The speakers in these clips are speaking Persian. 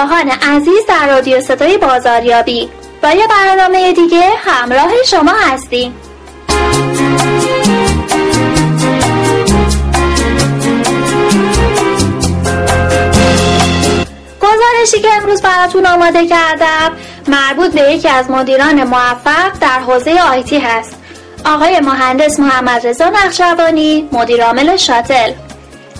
همراهان عزیز در رادیو صدای بازاریابی با یه برنامه دیگه همراه شما هستیم. گزارشی که امروز براتون آماده کردم مربوط به یکی از مدیران موفق در حوزه آیتی هست. آقای مهندس محمد رضا نقشبانی مدیر عامل شاتل.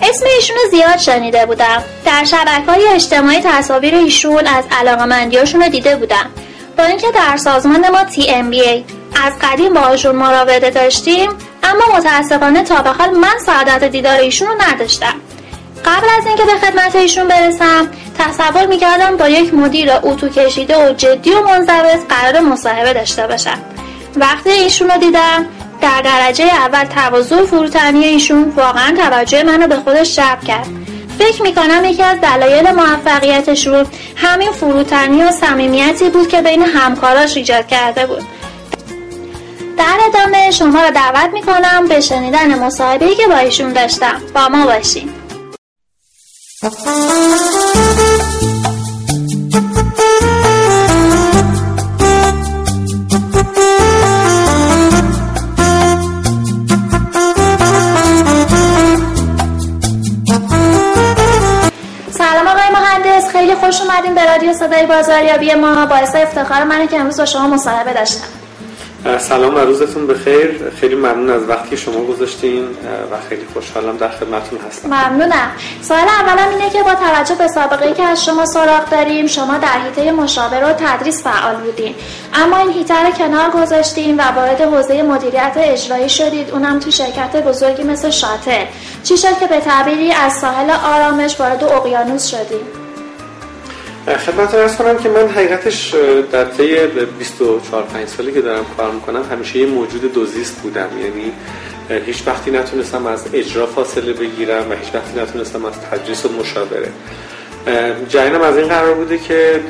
اسم ایشون رو زیاد شنیده بودم. در شبکه های اجتماعی تصاویر ایشون از علاقمندیاشون رو دیده بودم. با اینکه در سازمان ما تی ام بی ای از قدیم باهاشون مراوده داشتیم اما متاسفانه تا به حال من سعادت دیدار ایشون رو نداشتم. قبل از اینکه به خدمت ایشون برسم تصور می‌کردم با یک مدیر اتو کشیده و جدی و منضبط قرار مصاحبه داشته باشم. وقتی ایشون رو دیدم در درجه اول تواضع فروتنی ایشون واقعا توجه منو به خودش جلب کرد. فکر می‌کنم یکی از دلایل موفقیتشون همین فروتنی و صمیمیتی بود که بین همکاراش ایجاد کرده بود. در ادامه شما رو دعوت می‌کنم به شنیدن مصاحبه که با ایشون داشتم. با ما باشین. صدای بازاریابی ما باعث افتخار منه که امروز با شما مصاحبه داشتم. سلام و روزتون بخیر. خیلی ممنون از وقتی شما گذاشتین و خیلی خوشحالم در خدمتتون هستم. ممنونم. سوال اولم اینه که با توجه به سابقه که از شما سراغ داریم شما در حیطه مشاوره و تدریس فعال بودین. اما این حیطه رو کنار گذاشتیم و وارد حوزه مدیریت اجرایی شدید. اونم تو شرکت بزرگی مثل شاتل. چی شد که به تعبیری از ساحل آرامش وارد اقیانوس شدیم؟ خدمت ارز کنم که من حقیقتش در طی 24 5 سالی که دارم کار می‌کنم همیشه یه موجود دوزیست بودم. یعنی هیچ وقتی نتونستم از اجرا فاصله بگیرم و هیچ وقتی نتونستم از تدریس و مشاوره. جریانم از این قرار بوده که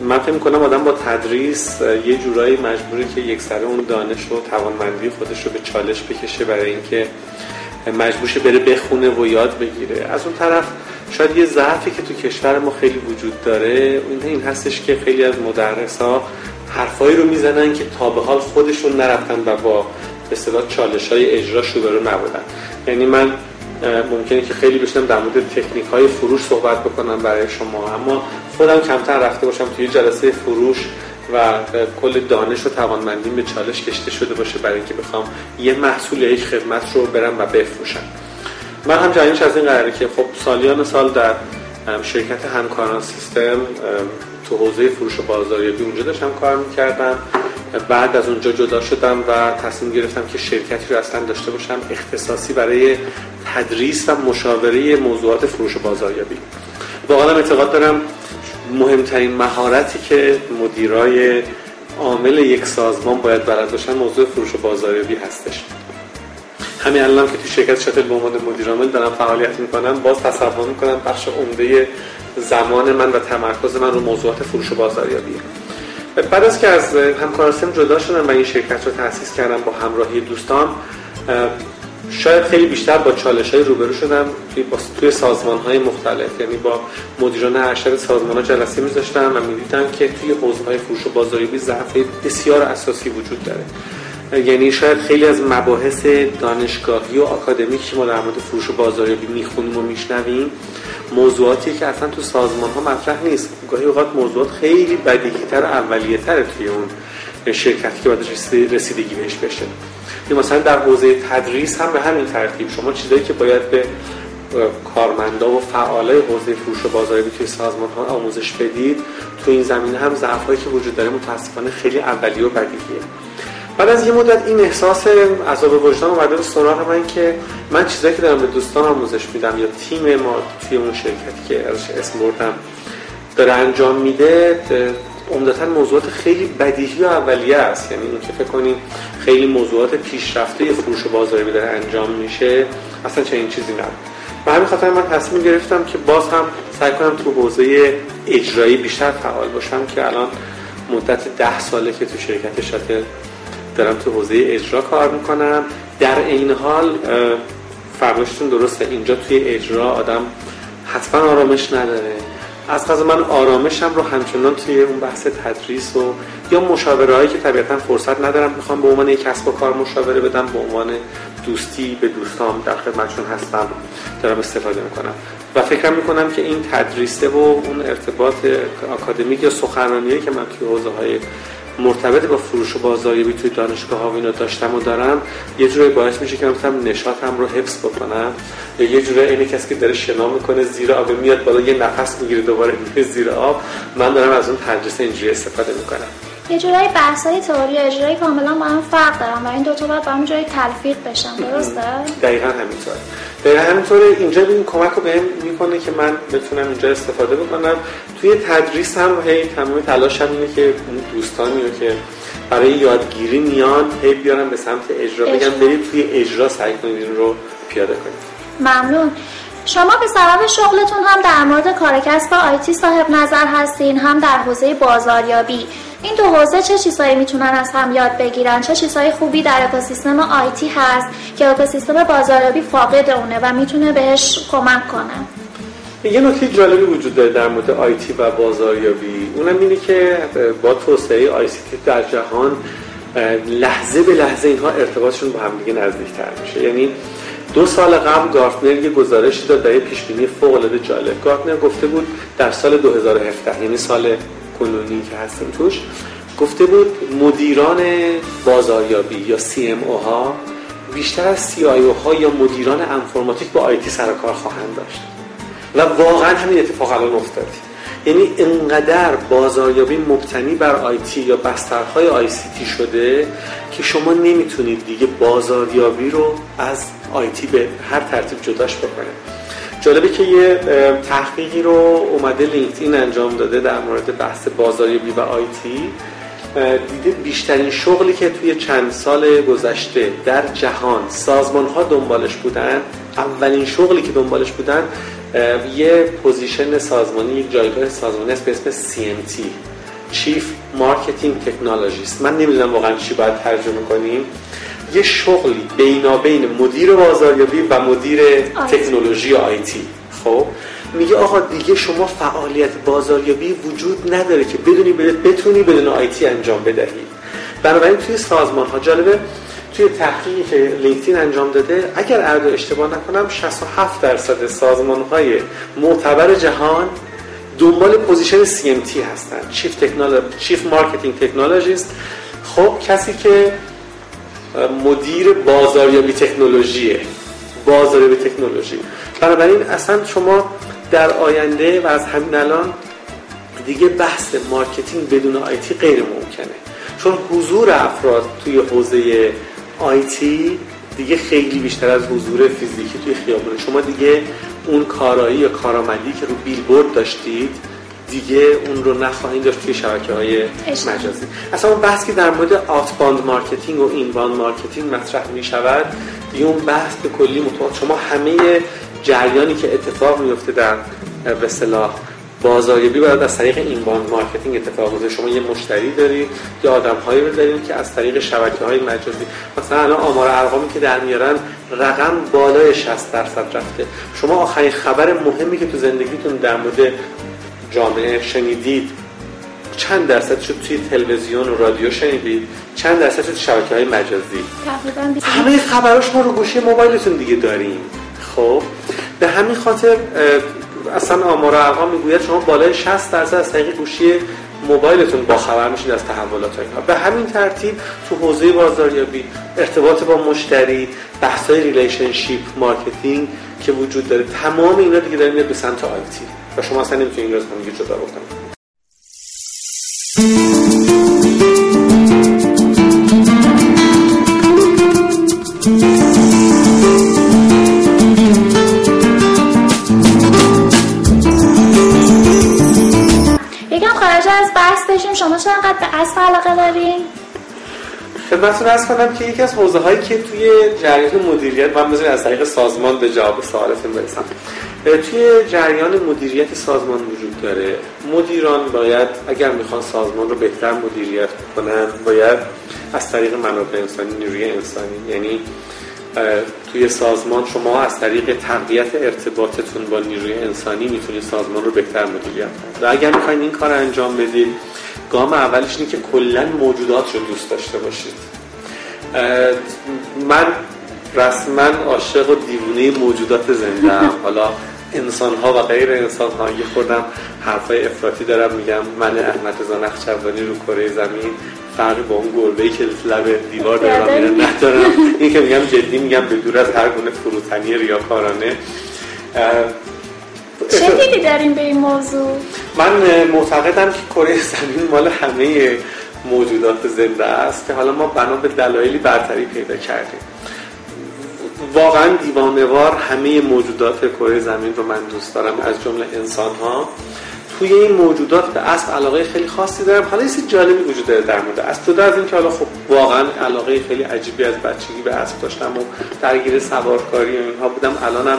من فکر کنم آدم با تدریس یه جورایی مجبوره که یک سره اون دانش و توانمندی خودش رو به چالش بکشه برای اینکه مجبورشه بره بخونه و یاد بگیره. از اون طرف شاید یه ضعفی که تو کشور ما خیلی وجود داره این این هستش که خیلی از مدرس ها حرفایی رو می‌زنن که تا به حال خودشون نرفتن و با به اصطلاح چالش های اجرا روبرو نبودن. یعنی من ممکنه که خیلی بشنم در مورد تکنیک های فروش صحبت بکنم برای شما اما خودم کمتر رفته باشم توی جلسه فروش و کل دانش و توانمندیم به چالش کشته شده باشه برای اینکه بخوام یه محصول یا یک خدمت رو برم و بفروشم. من هم جریانش از این قراره که خب سالیان سال در شرکت همکاران سیستم تو حوزه فروش و بازاریابی اونجا داشتم کار می‌کردم. بعد از اونجا جدا شدم و تصمیم گرفتم که شرکتی رو اصلا داشته باشم اختصاصی برای تدریس و مشاوره موضوعات فروش و بازاریابی. واقعا اعتقاد دارم مهمترین مهارتی که مدیرای عامل یک سازمان باید بلد باشن موضوع فروش و بازاریابی هستش. همین الان که تو شرکت شاتل به عنوان مدیر عامل دارم فعالیت می‌کنم باز تصور می‌کنم بخش عمده زمان من و تمرکز من رو موضوعات فروش و بازاریابی. بعد از که از همکارانم جدا شدم و این شرکت رو تأسیس کردم با همراهی دوستان شاید خیلی بیشتر با چالش های روبرو شدم توی, توی سازمان های مختلف. یعنی با مدیران ارشد سازمان ها جلسه میذاشتم و می‌دیدم که توی حوزه های فروش و بازاریابی ضعف بسیار اساسی وجود داره. یعنی شاید خیلی از مباحث دانشگاهی و آکادمیکی که ما در مورد فروش و بازاریابی می‌خونیم و میشنویم موضوعاتی که اصلا تو سازمان ها مطرح نیست. گاهی اوقات موضوعات خیلی بدیهیتر و اولیه تر توی اون شرکتی که باید رسیدگی بهش بشه. مثلا در حوزه تدریس هم به همین ترتیب. شما چیزایی که باید به کارمندا و فعالای حوزه فروش و بازاریابی توی سازمان ها آموزش بدید تو این زمینه هم ضعفایی که وجود داره متاسفانه خیلی اولیه و بدیهیه. بعد از یه مدت این احساس عذاب وجدان اومده به سراغ من که من چیزایی که دارم به دوستان آموزش میدم یا تیم ما توی اون شرکتی که ازش اسم بردم داره انجام میده عمدتا موضوعات خیلی بدیهی و اولیه است. یعنی این که فکر کنیم خیلی موضوعات پیشرفته فروش و بازاریابی داره انجام میشه. اصلا چنین چیزی نبود. و همین خاطر من تصمیم گرفتم که باز هم سعی کنم تو حوزه اجرایی بیشتر فعال باشم که الان مدت ده ساله که تو شرکت شاتل دارم تو حوزه اجرا کار می‌کنم. در این حال فرمایشتون درسته. اینجا توی اجرا آدم حتما آرامش نداره. از قضا من آرامشم رو همچنان توی اون بحث تدریس و یا مشاوره هایی که طبیعتا فرصت ندارم می‌خوام به عنوان یک کسب و کار مشاوره بدم به عنوان دوستی به دوستام در خدمتشون هستم دارم استفاده می‌کنم. و فکر می‌کنم که این تدریسه و اون ارتباط آکادمیک یا سخنرانیایی که من توی حوزه های مرتبط با فروش و بازاریابی توی دانشگاه ها اینا داشتم و دارم یه جوری باعث میشه که مثلا نشاطم رو حفظ بکنم. یا یه جوری اینه کسی که داره شنا می‌کنه زیر آب میاد بالا یه نفس می‌گیره دوباره میره زیر آب. من دارم از اون تدریس اینجوری استفاده می‌کنم. یه جورایی بحثای تئوری اجرایی کاملا با هم فرق دارن و این دو تا باید با هم جایی تلفیق بشن. درسته؟ دقیقا همینطور. دقیقا همینطوره اینجا این کمک رو بهم می‌کنه که من بتونم اینجا استفاده بکنم. توی تدریس هم هی تمام تلاشم اینه که دوستانی رو که برای یادگیری میان هی بیارم به سمت اجرا. بگم برید توی اجرا سعی کنید این رو پیاده کنید. ممنون. شما به سبب شغلتون هم در مورد کار کسب آیتی صاحب نظر هستین هم در حوزه بازاریابی. این دو حوزه چه چیزهایی می‌تونن از هم یاد بگیرن؟ چه چیزهای خوبی در اکوسیستم IT هست که اکوسیستم بازاریابی فاقد اونه و می‌تونه بهش کمک کنه؟ یه نکته جالبی وجود داره در مورد IT و بازاریابی. اونم اینه که با توسعه IT در جهان لحظه به لحظه اینها ارتباطشون با هم دیگه نزدیکتر میشه. یعنی دو سال قبل گارتنر یه گزارشی داد یه پیشبینی فوق العاده جالب. گارتنر گفته بود در سال 2017 یعنی سال کنونی که هستیم توش گفته بود مدیران بازاریابی یا CMO ها بیشتر از CIO ها یا مدیران انفرماتیک با آیتی سر کار خواهند داشت. و واقعا همین اتفاق الان افتاد. یعنی انقدر بازاریابی مبتنی بر آیتی یا بسترهای آی سی شده که شما نمی‌تونید دیگه بازاریابی رو از آیتی به هر ترتیب جداش بکنید جالبه که یه تحقیقی رو اومده LinkedIn انجام داده در مورد بحث بازاریابی و IT دیده بیشترین شغلی که توی چند سال گذشته در جهان سازمان ها دنبالش بودن اولین شغلی که دنبالش بودن یه position سازمانی یک جایگاه سازمانی است به اسم CMT Chief Marketing Technologist. من نمی‌دونم واقعا چی باید ترجمه کنیم. یه شغلی بینابین مدیر بازاریابی و مدیر تکنولوژی IT خب؟ میگه آقا دیگه شما فعالیت بازاریابی وجود نداره که بدونی بتونی بدون IT انجام بدهی. بنابراین توی سازمان ها جالبه توی تحقیقی که LinkedIn انجام داده اگر عدد اشتباه نکنم 67 درصد سازمان های معتبر جهان دنبال position CMT هستن. Chief Chief Marketing Technologist خب کسی که مدیر بازاریابی تکنولوژیه. بازاریابی تکنولوژی. بنابراین اصلا شما در آینده و از همین الان دیگه بحث marketing بدون IT غیر ممکنه. چون حضور افراد توی حوزه IT دیگه خیلی بیشتر از حضور فیزیکی توی خیابونه. شما دیگه اون کارایی یا کارآمدی که رو بیلبورد داشتید دیگه اون رو نخواهید داشت توی شبکه های مجازی. اصلا اون بحث که در مورد outbound marketing و inbound marketing مطرح می شود دیگه اون بحث به کلی متوازی شما همه جریانی که اتفاق میفته در به اصطلاح بازاریابی باید از طریق inbound marketing اتفاق بیفته. شما یه مشتری دارید یا آدم هایی دارید که از طریق شبکه های مجازی. مثلا الان آمار ارقامی که در میارن رقم بالای 60 درصد رفته. شما آخرین خبر مهمی که تو زندگیتون در مورد جامعه شنیدید. چند درصد شد توی تلویزیون و رادیو شنیدید؟ چند درصد شد شبکه های مجازی همه خبراش ما رو گوشی موبایلتون دیگه داریم. خب به همین خاطر اصلا آمار ارقام می‌گوید شما بالای 60 درصد از طریق گوشی موبایلتون با خبر میشید از تحولات اینها به همین ترتیب تو حوزه بازاریابی ارتباط با مشتری بحث‌های relationship marketing که وجود داره تمام اینا دیگه داره میاد به سمت IT و شما اصلا نمی‌تونید این رو جدا بکنید بشیم. شما چقدر به اصل علاقه دارین؟ خدمتتون ارز کنم که یکی از حوزه هایی که توی جریان مدیریت من بذارید از طریق سازمان به جواب سوالتون برسم. توی جریان مدیریت سازمان وجود داره. مدیران باید اگر می‌خوان سازمان رو بهتر مدیریت کنن باید از طریق منابع انسانی نیروی انسانی. یعنی توی سازمان شما از طریق تقویت ارتباطتون با نیروی انسانی می‌تونید سازمان رو بهتر مدیریت کنید. و اگر می‌خواین این کار انجام بدید گام اولش اینه که کلا موجودات رو دوست داشته باشید. من رسما عاشق و دیوونه موجودات زنده هم حالا انسان ها و غیر انسان ها یه خوردم حرفای افراطی دارم میگم من احمد رضا نقشبانی رو کره زمین فرقی با اون گربه که لب دیوار دارم میره ندارم. این که میگم جدی میگم به دور از هر گونه فروتنی ریاکارانه. چه دیدی داریم به این موضوع؟ من معتقدم که کره زمین مال همه موجودات زنده است که حالا ما بنا به دلایلی برتری پیدا کردیم. واقعا دیوانوار همه موجودات کره زمین رو من دوست دارم از جمله انسان ها توی این موجودات به اسب علاقه خیلی خاصی دارم. حالا یه جالبی وجود داره در مورد اسب. جدا از اینکه حالا خب واقعا علاقه خیلی عجیبی از بچگی به اسب داشتم و درگیر سوارکاری و اینها بودم الانم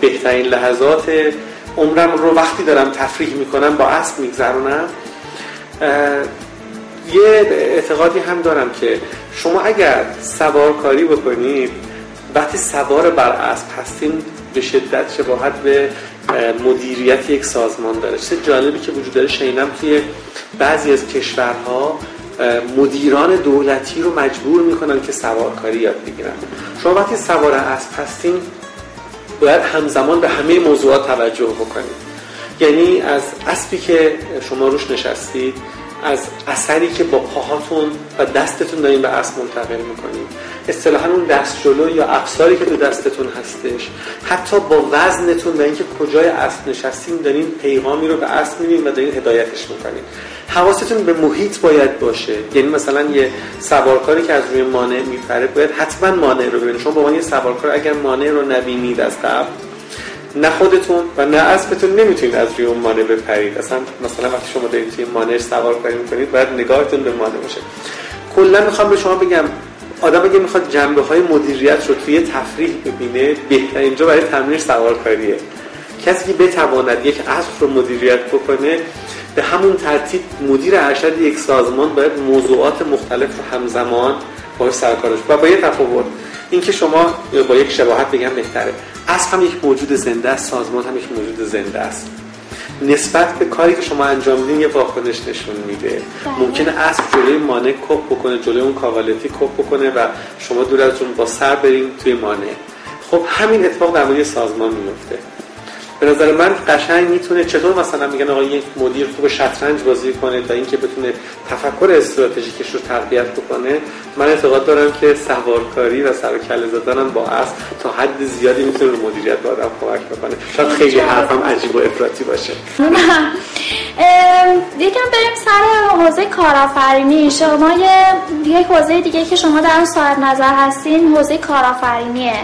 بهترین لحظات عمرم رو وقتی دارم تفریح می‌کنم با اسب میگذرونم. یه اعتقادی هم دارم که شما اگر سوارکاری بکنید وقتی سوار بر اسب هستین به شدت شباهت به مدیریت یک سازمان داره. چه جالبی که وجود داره شنیدم توی بعضی از کشورها مدیران دولتی رو مجبور می‌کنن که سوارکاری یاد بگیرن. شما وقتی سوار اسب هستین باید همزمان به همه موضوعات توجه بکنید. یعنی از اسبی که شما روش نشستید از اثری که با پاهاتون و دستتون دارین به اسب منتقل می‌کنید. اصطلاحا اون دست جلو یا افساری که تو دستتون هستش. حتی با وزنتون و اینکه کجای اسب نشستین دارین پیغامی رو به اسب میدین و دارین هدایتش می‌کنین. حواستون به محیط باید باشه. یعنی مثلا یه سوارکاری که از روی مانع میپره باید حتما مانع رو ببینید. شما با یه سوارکار اگر مانع رو نبینید از قبل نه خودتون و نه اسبتون نمی‌تونید از روی اون مانع بپرید. اصلا مثلا وقتی شما دارید توی مانع سوارکاری می‌کنید باید نگاهتون به مانع باشه. کلا می‌خوام به شما بگم آدم اگه می‌خواد جنبه های مدیریت رو توی تفریح ببینه بهترین اینجا برای تمرین سوارکاریه. کسی که بتواند یک اسب رو مدیریت بکنه به همون ترتیب مدیر ارشد یک سازمان باید موضوعات مختلف رو همزمان باش سرکارش و با یه تفاوت. اینکه شما با یک شباهت بگم بهتره. اسب هم یک موجود زنده است سازمان هم یک موجود زنده است. نسبت به کاری که شما انجام میدین یه واکنش نشون میده. بله. ممکنه اسب جلوی مانع کپ بکنه جلوی اون کاوالیتی کپ بکنه و شما دور از اون با سر برین توی مانع. خب همین اتفاق در مورد سازمان میفته به نظر من قشنگ می‌تونه چطور مثلا میگن آقا یک مدیر خوب شطرنج بازی کنه تا اینکه بتونه تفکر استراتژیکش رو تربیت بکنه من اعتقاد دارم که سوارکاری و سر کله زدن با اسب تا حد زیادی می‌تونه رو مدیریت به آدم کمک بکنه. شاید خیلی حرفم عجیب و افراطی باشه. یکم بریم سر حوزه کارآفرینی. شما یه یک حوزه دیگه که شما در اون صاحب نظر هستین حوزه کارآفرینیه.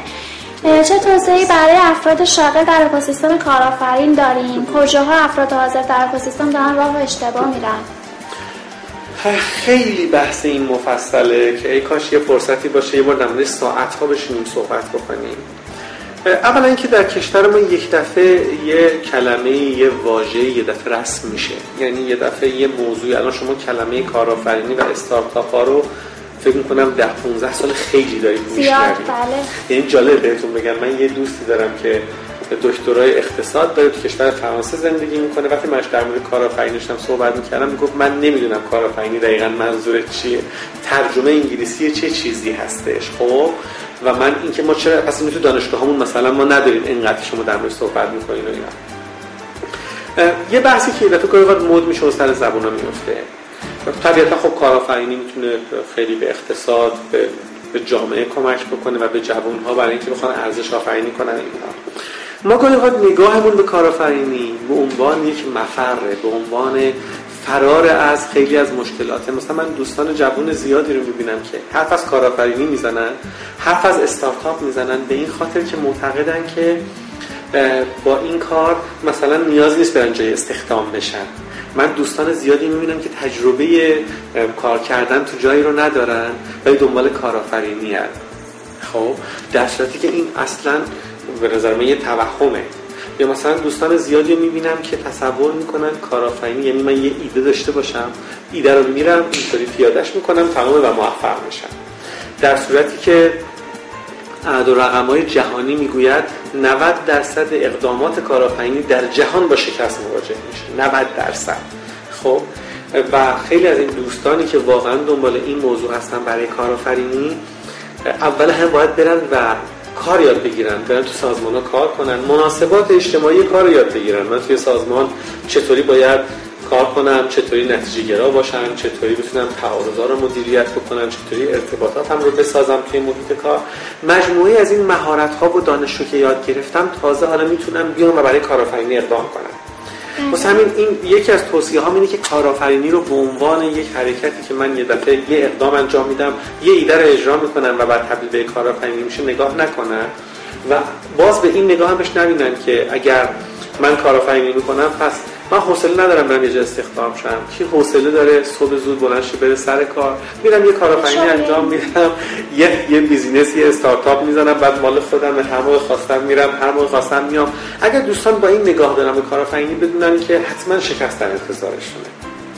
چه توسعه برای افراد شاغل در اکوسیستم کارآفرین داریم؟ کجاها افراد حاضر در اکوسیستم دارن راه اشتباه میرن. خیلی بحث این مفصله که ای کاش یه فرصتی باشه یه بار در ساعت ها بشینیم صحبت بکنیم. اولا اینکه در کشور ما یک دفعه یه کلمه یه واژه یه دفعه رسم میشه. یعنی یه دفعه یه موضوع الان شما کلمه کارآفرینی و استارتاپ ها رو فکر می‌کنم ده 15 سال خیلی دارید میشنوید بله. یعنی جالب بهتون بگم من یه دوستی دارم که دکترای اقتصاد داره تو کشور فرانسه زندگی می‌کنه. وقتی منش در مورد کارآفرینی داشتم صحبت می‌کردم می‌گفت من نمی‌دونم کارآفرینی دقیقا منظور چیه. ترجمه انگلیسی چه چیزی هستش خب؟ و من اینکه ما چرا پس تو دانشگاهمون مثلا ما نداریم اینقدر شما در مورد صحبت می‌کنین و اینا. یه بحثی که دفعه کاری مود میشه و سر زبونا میفته طبیعتا خب کارآفرینی می‌تونه خیلی به اقتصاد به, به جامعه کمک بکنه و به جوان ها برای اینکه بخوان ارزش آفرینی کنن اینها ما گاهی نگاهمون به کارآفرینی به عنوان یک مفره به عنوان فرار از خیلی از مشکلات مثلا من دوستان جوان زیادی رو می‌بینم که حرف از کارآفرینی می‌زنن حرف از استارتاپ می‌زنن به این خاطر که معتقدن که با این کار مثلا نیاز نیست برن جای استخدام بشن. من دوستان زیادی می‌بینم که تجربه کار کردن تو جایی رو ندارن ولی دنبال کارآفرینی خب در صورتی که این اصلا به نظر من یه توهمه. یا مثلا دوستان زیادی می‌بینم که تصور می‌کنن کارآفرینی یعنی من یه ایده داشته باشم ایده رو میرم اینطوری پیادش می‌کنم تمام و موفق میشم. در صورتی که عدد و رقم جهانی می‌گوید 90 درصد اقدامات کارآفرینی در جهان با شکست مواجه میشه. 90 درصد. خب و خیلی از این دوستانی که واقعا دنبال این موضوع هستن برای کارآفرینی اول هم باید برن و کار یاد بگیرن. برن تو سازمان ها کار کنن. مناسبات اجتماعی کار یاد بگیرن. من توی سازمان چطوری باید کار کنم چطوری نتیجه گرا باشم چطوری بتونم تعارضا رو مدیریت بکنم چطوری ارتباطاتم رو بسازم توی محیط کار. مجموعه از این مهارت ها و دانش رو که یاد گرفتم تازه حالا می‌تونم بیام و برای کارآفرینی اقدام کنم. واسه همین این یکی از توصیه ها اینه که کارآفرینی رو به عنوان یک حرکتی که من یه دفعه یه اقدام انجام میدم یه ایده رو اجرا می‌کنم و بعد تبدیل به کارآفرینی میشه نگاه نکنن و باز به این نگاه هم بهش نبینن که اگر من کارآفرینی می‌کنم پس من حوصله ندارم برم یه جا استخدام شم. کی حوصله داره صبح زود بلند شه بره سر کار؟ میرم یه کارآفرینی انجام میدم. یه یه بیزینس یه استارتاپ می‌زنم بعد مال خودم هر موقع خواستم میرم هر موقع خواستم میام. اگر دوستان با این نگاه دارن به کارآفرینی بدونن که حتما شکست در انتظارشونه.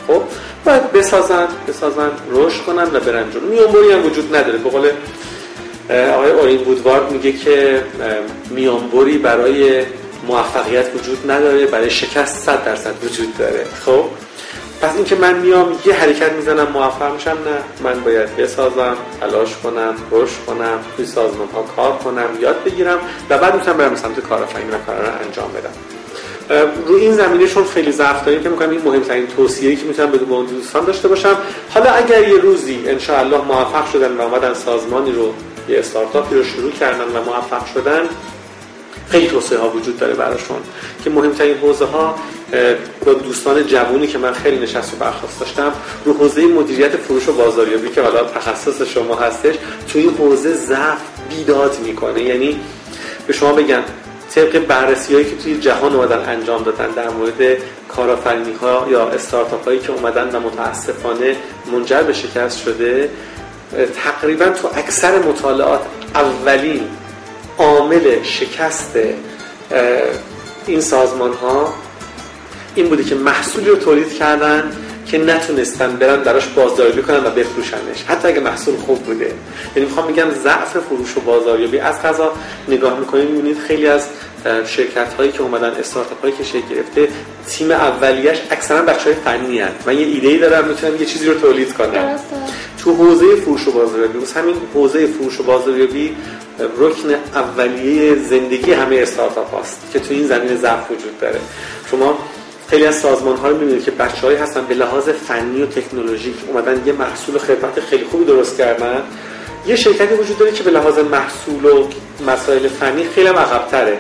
خب باید بسازن بسازن رشد کنن و برن جلو. میانبری هم وجود نداره. به قول آقای اورین وودوارد میگه که میانبری برای موفقیت وجود نداره برای شکست 100 درصد وجود داره. خب؟ پس اینکه من میام یه حرکت می‌زنم موفق میشم نه. من باید بسازم تلاش کنم رشد کنم توی سازمان ها کار کنم یاد بگیرم و بعد می‌تونم برم سمت کارآفرینی و کار رو انجام بدم. رو این زمینه چون خیلی ضعف داریم که می‌کنم این مهمترین توصیه‌ای که می‌تونم به دوستان داشته باشم. حالا اگر یه روزی ان موفق شدن و اومدن سازمانی رو یه استارتاپی رو شروع کردن و موفق شدن خیلی توصیه ها وجود داره براشون که مهمترین حوزه ها با دوستان جوونی که من خیلی نشست و برخواست داشتم رو حوزه مدیریت فروش و بازاریابی که حالا تخصص شما هستش تو این حوزه ضعف بیداد می‌کنه. یعنی به شما بگم طبق بررسی هایی که توی جهان اومدن انجام دادن در مورد کارآفرینی ها یا استارتاپ هایی که اومدن و متاسفانه منجر به شکست شده تقریبا تو اکثر مطالعات اولین عامل شکست این سازمان ها این بوده که محصولی رو تولید کردن که نتونستن برن براش بازاریابی کنن و بفروشنش. حتی اگه محصول خوب بوده. یعنی می‌خوام میگم ضعف فروش و بازاریابی. از قضا نگاه می‌کنید می‌بینید خیلی از شرکت هایی که اومدن استارتاپ هایی که شکل گرفته تیم اولیش اکثرا بچه های فنی هست من یه ایده ای دارم می‌تونم یه چیزی رو تولید کنم. تو حوزه فروش و بازاریابی همین حوزه فروش و بازاریابی رکن اولیه زندگی همه استارتاپ هاست که تو این زمین ضعف وجود داره. شما خیلی از سازمان ها رو می‌بینید که بچه‌هایی هستن به لحاظ فنی و تکنولوژیک. اومدن یه محصول خدمت خیلی خوبی درست کردن. یه شرکتی وجود داره که به لحاظ محصول و مسائل فنی خیلی عقب‌تره.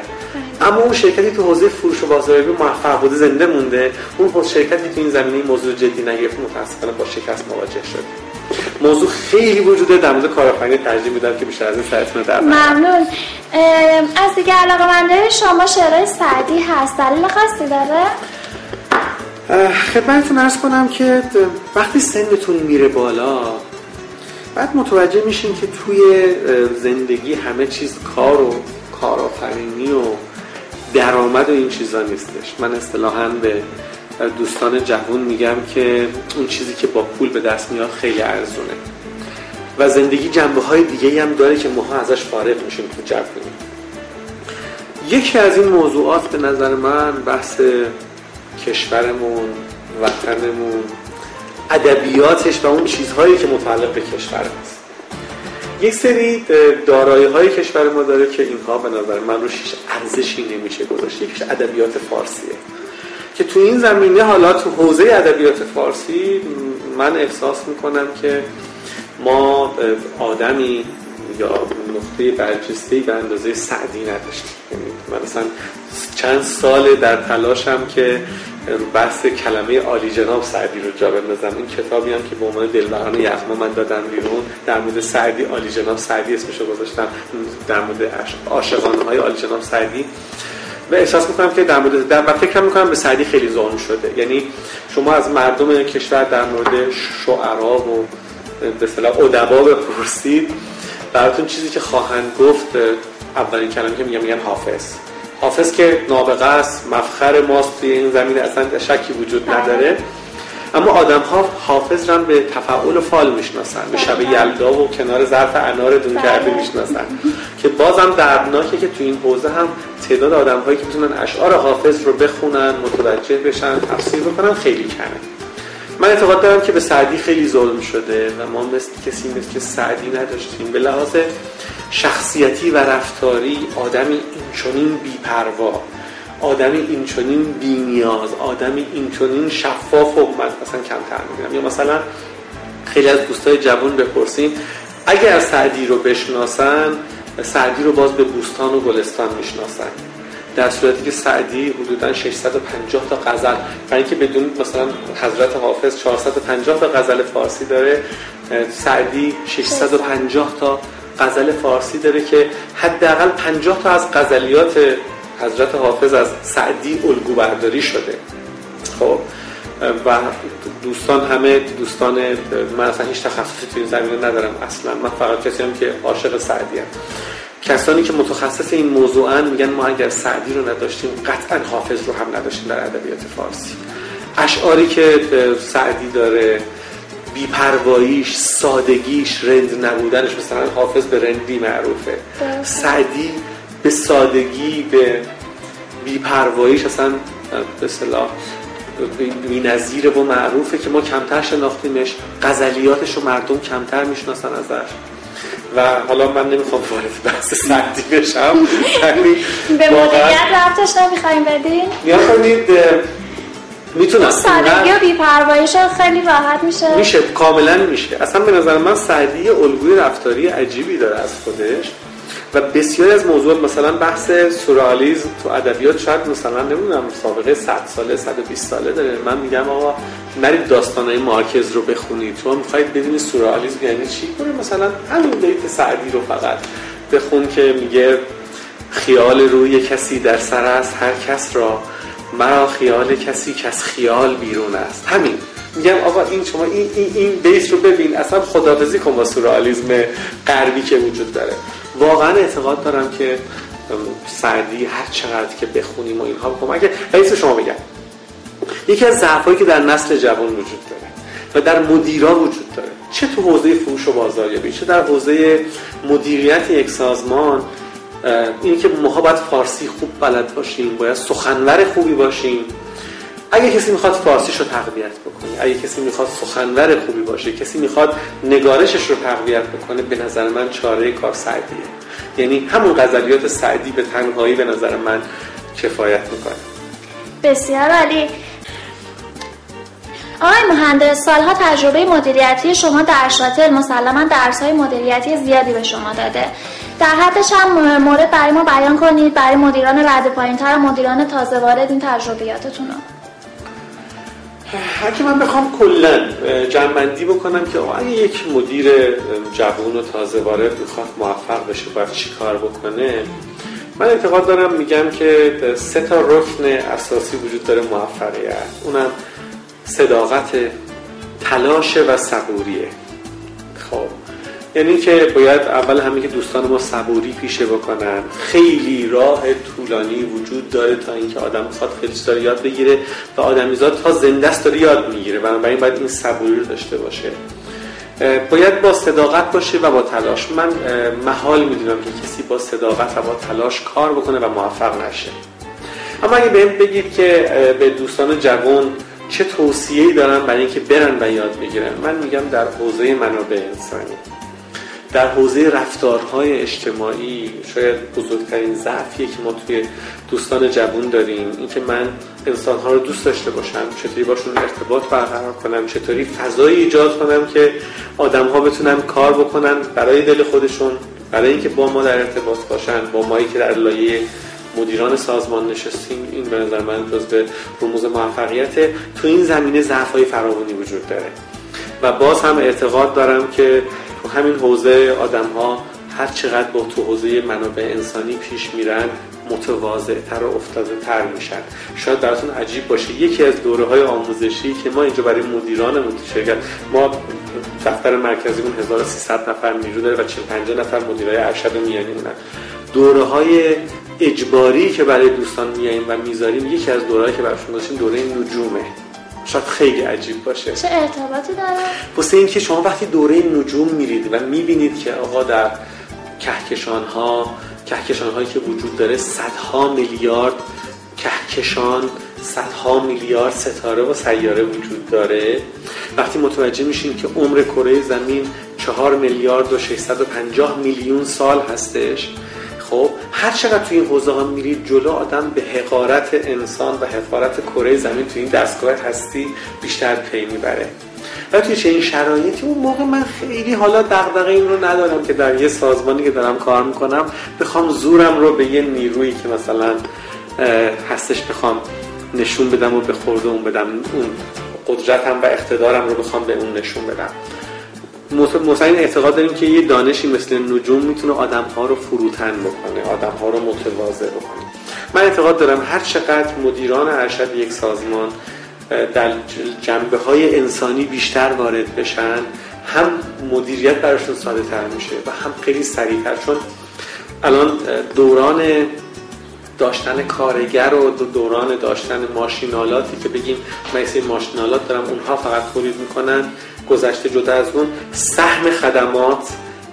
اما اون شرکتی تو حوزه فروش و بازاریابی موفق بوده زنده مونده. اون شرکتی تو این زمینه موضوع جدی نگرفت متاسفانه با شکست مواجه شد. موضوع خیلی وجوده در مورد کارآفرینی ترجیح میدم که بیشتر از این سرتون در ممنون. از دیگه علاقه منده شما شعرهای سعدی هست. دلیل خاصی داره؟ خدمتتون ارز کنم که وقتی سنتون میره بالا بعد متوجه میشین که توی زندگی همه چیز کار و کارآفرینی و درآمد و این چیزا نیستش. من اصطلاحا به دوستان جوون میگم که اون چیزی که با پول به دست میاد خیلی ارزونه. و زندگی جنبه های دیگه هم داره که ماها ازش فارغ میشیم تو جوونی. یکی از این موضوعات به نظر من بحث کشورمون وطنمون ادبیاتش و اون چیزهایی که متعلق به کشور یک سری دارایی های کشور ما داره که اینها به نظر من روش ارزشی نمیشه گذاشت یکیش ادبیات فارسیه. که تو این زمینه حالا تو حوزه ادبیات فارسی من احساس می‌کنم که ما آدمی یا نقطه برجسته به اندازه سعدی نداشتیم. یعنی من مثلا چند سال در تلاشم که بحث کلمه عالی جناب سعدی رو جا بندازم. این کتابی هم که به عنوان دلبران یخما من دادم بیرون در مورد سعدی عالی جناب سعدی اسمشو گذاشتم در مورد عاشقانه های عالی جناب سعدی. و احساس می‌کنم که در مورد در و فکر می‌کنم به سعدی خیلی زانو شده. یعنی شما از مردم کشور در مورد شعرا و به اصطلاح ادبا بپرسید. براتون چیزی که خواهند گفت اولین کلمه که میگم میگن حافظ. حافظ که نابغه است مفخر ماست توی این زمین اصلا شکی وجود بله. نداره. اما آدم ها حافظ را به تفعول فال می‌شناسن به شب یلدا و کنار ظرف انار دون کرده می‌شناسن. که بازم دردناکه که تو این حوزه هم تعداد آدم هایی که می‌تونن اشعار حافظ رو بخونن متوجه بشن تفسیر بکنن خیلی کمه. من اعتقاد دارم که به سعدی خیلی ظلم شده و ما مثل کسی مثل سعدی نداشتیم. به لحاظ شخصیتی و رفتاری آدمی اینچنین بیپروا آدمی اینچنین بینیاز آدمی اینچنین شفاف و مثلا کمتر می‌بینم یا مثلا خیلی از دوستای جوان بپرسیم اگر سعدی رو بشناسن سعدی رو باز به بوستان و گلستان می‌شناسن. در صورتی که سعدی حدودا 650 تا غزل برای اینکه بدون مثلا حضرت حافظ 450 تا غزل فارسی داره سعدی 650 تا غزل فارسی داره که حداقل 50 تا از غزلیات حضرت حافظ از سعدی الگو برداری شده. خب و دوستان همه دوستان من اصلا هیچ تخصصی تو این زمینه ندارم اصلا. من فقط کسی هم که عاشق سعدی هم. کسانی که متخصص این موضوعن میگن ما اگر سعدی رو نداشتیم قطعا حافظ رو هم نداشتیم در ادبیات فارسی. اشعاری که سعدی داره بیپرواییش سادگیش رند نبودنش. مثلا حافظ به رندی معروفه. سعدی به سادگی به بیپرواییش اصلا به صلاح بی نظیره و معروفه که ما کمتر شناختیمش. غزلیاتش رو مردم کمتر می‌شناسن ازش. و حالا من نمی‌خوام وارد بحث سعدی بشم به مدیریت رفتش نمی‌خوایم بدین یا کنید می‌تونم. سادگی و بیپرواییش خیلی راحت میشه. میشه کاملا میشه. اصلا به نظر من سعدی الگوی رفتاری عجیبی داره از خودش. و بسیاری از موضوعات مثلا بحث سورالیزم تو ادبیات شاید مثلا نمی‌دونم سابقه 100 ساله 120 ساله داره. من میگم آقا نرید داستانهای مارکز رو بخونید. تو می‌خواید بدونی سورالیزم یعنی چی؟ کنید مثلا همین بیت سعدی رو فقط. بخون که میگه خیال روی کسی در سر است هر کس را. مرا خیال کسی کس خیال بیرون است. همین. میگم آقا این شما این این, این بیس رو ببین. اصلا خدافزی کن با سورالیزم غربی که وجود داره. واقعا اعتقاد دارم که سعدی هر چقدر که بخونیم و اینها کمک رئیس شما بگم یکی از ضعفایی که در نسل جوان وجود داره و در مدیرا وجود داره چه تو حوزه فروش و بازاریابی چه در حوزه مدیریت یک سازمان این که ماها باید فارسی خوب بلد باشیم باید سخنور خوبی باشیم. اگه کسی می‌خواد فارسیش رو تقویت بکنه اگه کسی می‌خواد سخنور خوبی باشه کسی می‌خواد نگارشش رو تقویت بکنه به نظر من چاره کار سعدیه یعنی همون غزلیات سعدی به تنهایی به نظر من کفایت می‌کنه. بسیار عالی. آقای مهندس سالها تجربه مدیریتی شما در شاتل مسلما درس های مدیریتی زیادی به شما داده. در حدش هم مورد برای ما بیان کنید. برای مدیران رد پایین تر مدیران تازه وارد این تجربیاتتون رو. من بخوام کلا جنبندی بکنم که اگه یک مدیر جوان و تازه وارد می‌خواد موفق بشه باید چی کار بکنه؟ من اعتقاد دارم میگم که سه تا رکن اساسی وجود داره موفقیت. اونم صداقت تلاش و صبوریه. خب یعنی که باید اول همه که دوستان ما صبوری پیشه بکنن. خیلی راه طولانی وجود داره تا اینکه آدم بخواد خیلی داره یاد بگیره و آدمیزاد تا زنده است داره یاد می‌گیره. بنابراین باید این صبوری رو داشته باشه. باید با صداقت باشه و با تلاش. من محال می‌دونم که کسی با صداقت و با تلاش کار بکنه و موفق نشه. اما اگه بهم بگید که به دوستان جوان چه توصیه‌ای دارن برای اینکه برن و یاد بگیرن من میگم در حوزه منابع انسانی. در حوزه رفتارهای اجتماعی شاید بزرگترین ضعفیه که ما توی دوستان جوون داریم اینکه من انسانها رو دوست داشته باشم چطوری باشون ارتباط برقرار کنم چطوری فضایی ایجاد کنم که آدمها بتونن کار بکنن برای دل خودشون برای اینکه با ما در ارتباط باشن با مایی که در لایه مدیران سازمان نشستیم این به نظر من به رموز موفقیت تو این زمینه ضعف های فراوانی وجود داره. و باز هم اعتقاد دارم که تو همین حوزه آدم ها هر چقدر با تو حوزه منابع انسانی پیش میرن متواضع تر و افتاده تر میشن. شاید براتون عجیب باشه یکی از دوره های آموزشی که ما اینجا برای مدیرانمون تو شرکت ما دفتر مرکزیمون 1300 نفر نیرو داره و 40 50 نفر مدیرای ارشد میانی مونن دوره های اجباری که برای دوستان میاییم و می‌ذاریم یکی از دورهایی که براشون داشتیم دوره نجومه. شاید خیلی عجیب باشه چه ارتباطی داره؟ واسه این که شما وقتی دوره نجوم میرید و می‌بینید که آقا در کهکشان ها کهکشان هایی که وجود داره صدها میلیارد کهکشان صدها میلیارد ستاره و سیاره وجود داره وقتی متوجه میشین که عمر کره زمین چهار میلیارد و 650 میلیون سال هستش هر چقدر توی این حوزه ها میرید جلو آدم به حقارت انسان و حقارت کره زمین توی این دستگاه هستی بیشتر پی می‌بره. و توی این شرایطی اون موقع من خیلی حالا دغدغه این رو ندارم که در یه سازمانی که دارم کار می‌کنم بخوام زورم رو به یه نیرویی که مثلا هستش بخوام نشون بدم و به خورده اون بدم اون قدرتم و اقتدارم رو بخوام به اون نشون بدم. مطمئن اعتقاد داریم که یه دانشی مثل نجوم می‌تونه آدم ها رو فروتن بکنه آدم ها رو متواضع بکنه. من اعتقاد دارم هر چقدر مدیران ارشد یک سازمان در جنبه های انسانی بیشتر وارد بشن هم مدیریت براشون ساده تر میشه و هم خیلی سریعتر. چون الان دوران داشتن کارگر و دوران داشتن ماشینالاتی که بگیم من ماشینالات دارم اونها فقط تولید می‌کنن. گذشته جدا از اون سهم خدمات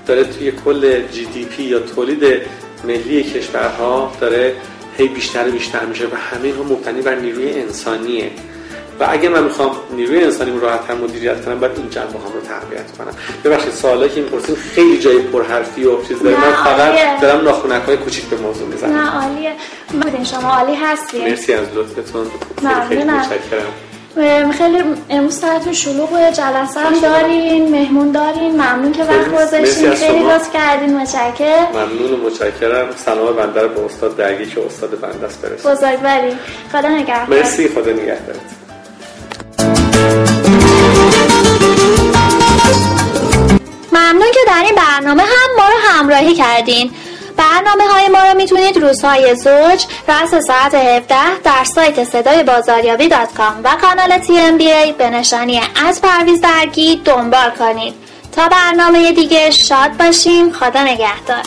داره توی کل جی دی پی یا تولید ملی کشورها داره هی بیشتر و بیشتر میشه و همه ها مبتنی بر نیروی انسانیه. و اگه من می‌خوام نیروی انسانی رو راحت مدیریت کنم باید این جنبه هم رو تقویت کنم. ببخشید سوالی که می‌پرسید خیلی جای پرحرفی و چیز داره. من فقط دارم ناخونک های کوچیک به موضوع می‌زنم. نه عالیه. بودین شما عالی هستی مرسی از لطفتون. خیلی متشکرم. خیلی امروز ساعتون شلوغ و جلسه هم دارین مهمون دارین. ممنون که وقت گذاشتین. خیلی لطف کردین. متشکرم. ممنون و متشکرم. سلام بنده رو به استاد درگی که استاد بنده است. برسید. بزرگواری. خدا نگهدار. مرسی. خدا نگهدارت. ممنون که در این برنامه هم ما رو همراهی کردین. برنامه های ما رو می‌تونید روزهای زوج رأس ساعت 17 در سایت صدای بازاریابی dot com و کانال TMBA به نشانی از پرویز درگی دنبال کنید. تا برنامه دیگه شاد باشین خدا نگهدار.